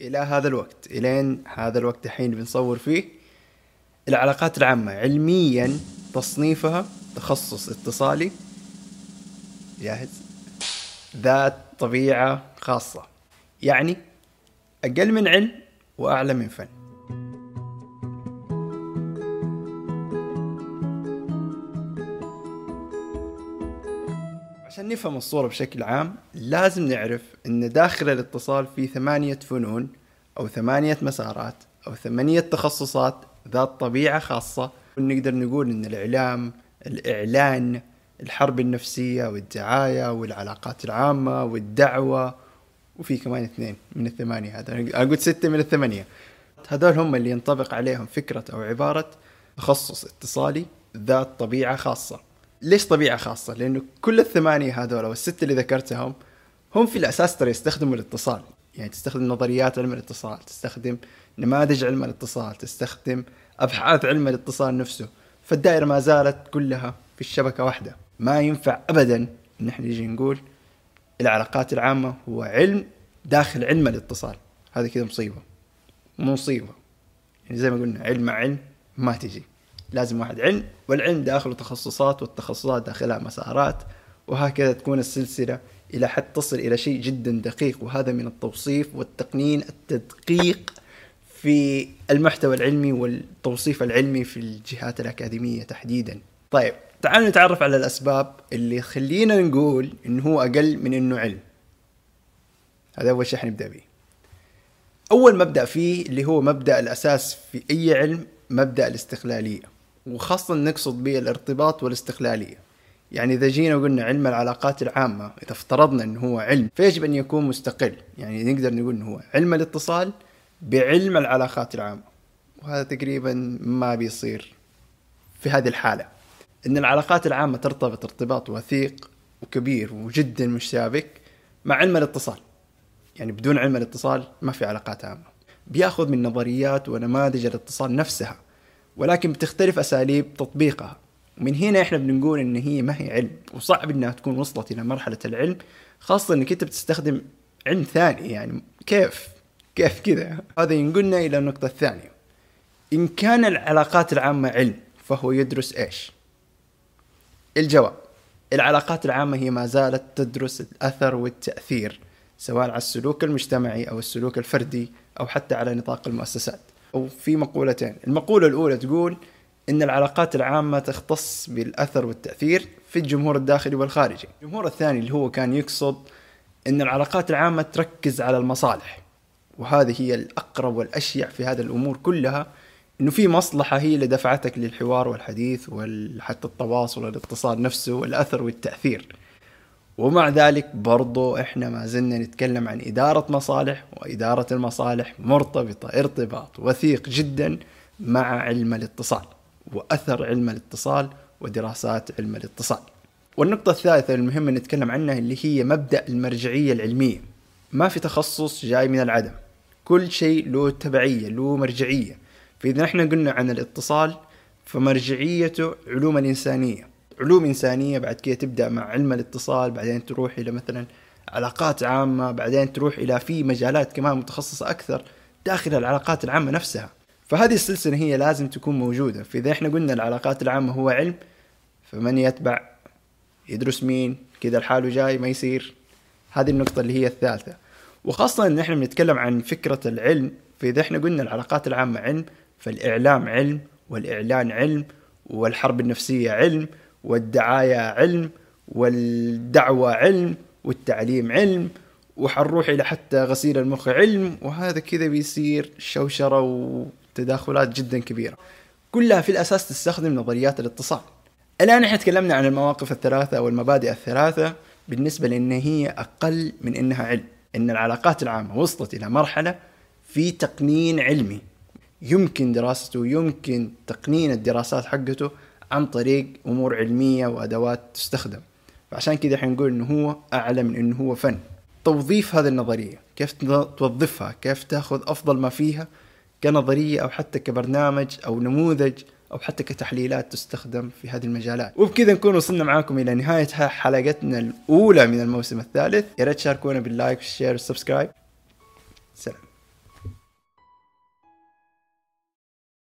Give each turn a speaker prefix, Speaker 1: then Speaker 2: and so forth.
Speaker 1: إلى هذا الوقت إلين هذا الوقت الحين بنصور فيه العلاقات العامة. علميا تصنيفها تخصص اتصالي جاهز ذات طبيعة خاصة. يعني أقل من علم وأعلى من فن. عشان نفهم الصورة بشكل عام لازم نعرف إن داخل الاتصال في ثمانية فنون أو ثمانية مسارات أو ثمانية تخصصات ذات طبيعة خاصة. ونقدر نقول إن الإعلام الإعلان الحرب النفسية والدعاية والعلاقات العامة والدعوة وفي كمان اثنين من الثمانية هذا. أنا قلت ستة من الثمانية. هذول هم اللي ينطبق عليهم فكرة أو عبارة تخصص اتصالي ذات طبيعة خاصة. ليش طبيعة خاصة؟ لأنه كل الثمانية هذول والستة اللي ذكرتهم هم في الأساس ترى يستخدموا الاتصال. يعني تستخدم نظريات علم الاتصال تستخدم نماذج علم الاتصال تستخدم أبحاث علم الاتصال نفسه. فالدائرة ما زالت كلها في الشبكة واحدة. ما ينفع أبدا إن إحنا نجي نقول العلاقات العامة هو علم داخل علم الاتصال. هذا كذا مصيبة. مصيبة. يعني زي ما قلنا علم مع علم ما تجي. لازم واحد علم والعلم داخله تخصصات والتخصصات داخلها مسارات وهكذا تكون السلسلة إلى حد تصل إلى شيء جدا دقيق. وهذا من التوصيف والتقنين التدقيق في المحتوى العلمي والتوصيف العلمي في الجهات الأكاديمية تحديدا. طيب تعالوا نتعرف على الأسباب اللي خلينا نقول إنه هو أقل من إنه علم. هذا أول شيء حنبدأ به. أول مبدأ فيه اللي هو مبدأ الأساس في أي علم مبدأ الاستقلالية. وخاصة نقصد به الارتباط والاستقلالية. يعني إذا جينا وقلنا علم العلاقات العامة إذا افترضنا أنه هو علم فيجب أن يكون مستقل. يعني نقدر نقول أنه هو علم الاتصال بعلم العلاقات العامة. وهذا تقريبا ما بيصير في هذه الحالة. أن العلاقات العامة ترتبط ارتباط وثيق وكبير وجدا مشابك مع علم الاتصال. يعني بدون علم الاتصال ما في علاقات عامة. بيأخذ من نظريات ونماذج الاتصال نفسها. ولكن بتختلف أساليب تطبيقها. ومن هنا إحنا بنقول إن هي ما هي علم وصعب إنها تكون وصلت إلى مرحلة العلم خاصة إنك أنت بتستخدم علم ثاني يعني كيف؟ كيف كذا؟ هذا ينقلنا إلى النقطة الثانية. إن كان العلاقات العامة علم فهو يدرس إيش؟ الجواب العلاقات العامة هي ما زالت تدرس الأثر والتأثير سواء على السلوك المجتمعي أو السلوك الفردي أو حتى على نطاق المؤسسات. أو في مقولتين. المقولة الأولى تقول إن العلاقات العامة تختص بالأثر والتأثير في الجمهور الداخلي والخارجي. الجمهور الثاني اللي هو كان يقصد إن العلاقات العامة تركز على المصالح وهذه هي الأقرب والأشيع في هذه الأمور كلها إنه في مصلحة هي اللي دفعتك للحوار والحديث وحتى التواصل والاتصال نفسه والأثر والتأثير. ومع ذلك برضو إحنا ما زلنا نتكلم عن إدارة مصالح وإدارة المصالح مرتبطة ارتباط وثيق جدا مع علم الاتصال وأثر علم الاتصال ودراسات علم الاتصال. والنقطة الثالثة المهمة نتكلم عنها اللي هي مبدأ المرجعية العلمية. ما في تخصص جاي من العدم. كل شيء له تبعية له مرجعية. فإذا إحنا قلنا عن الاتصال فمرجعيته علوم الإنسانية. علوم إنسانية بعد كده تبدأ مع علم الاتصال بعدين تروح إلى مثلا علاقات عامة بعدين تروح إلى في مجالات كمان متخصصة أكثر داخل العلاقات العامة نفسها. فهذه السلسلة هي لازم تكون موجودة. فإذا إحنا قلنا العلاقات العامة هو علم فمن يتبع؟ يدرس مين؟ كذا الحال جاي ما يصير. هذه النقطة اللي هي الثالثة. وخاصة إن إحنا بنتكلم عن فكرة العلم فإذا إحنا قلنا العلاقات العامة علم فالإعلام علم والإعلان علم والحرب النفسية علم والدعاية علم والدعوة علم والتعليم علم وحنروح إلى حتى غسيل المخ علم وهذا كذا بيصير شوشرة وتداخلات جدا كبيرة. كلها في الأساس تستخدم نظريات الاتصال. الآن إحنا تكلمنا عن المواقف الثلاثة أو المبادئ الثلاثة بالنسبة لأن هي أقل من أنها علم. أن العلاقات العامة وصلت إلى مرحلة في تقنين علمي. يمكن دراسته يمكن تقنين الدراسات حقته. عن طريق أمور علمية وأدوات تستخدم. فعشان كذا حنقول إنه هو اعلى من إنه هو فن. توظيف هذه النظرية كيف توظفها كيف تأخذ أفضل ما فيها كنظرية أو حتى كبرنامج أو نموذج أو حتى كتحليلات تستخدم في هذه المجالات. وبكذا نكون وصلنا معاكم إلى نهاية حلقتنا الأولى من الموسم الثالث. يا ريت تشاركونا بال like وال share وال subscribe. سلام.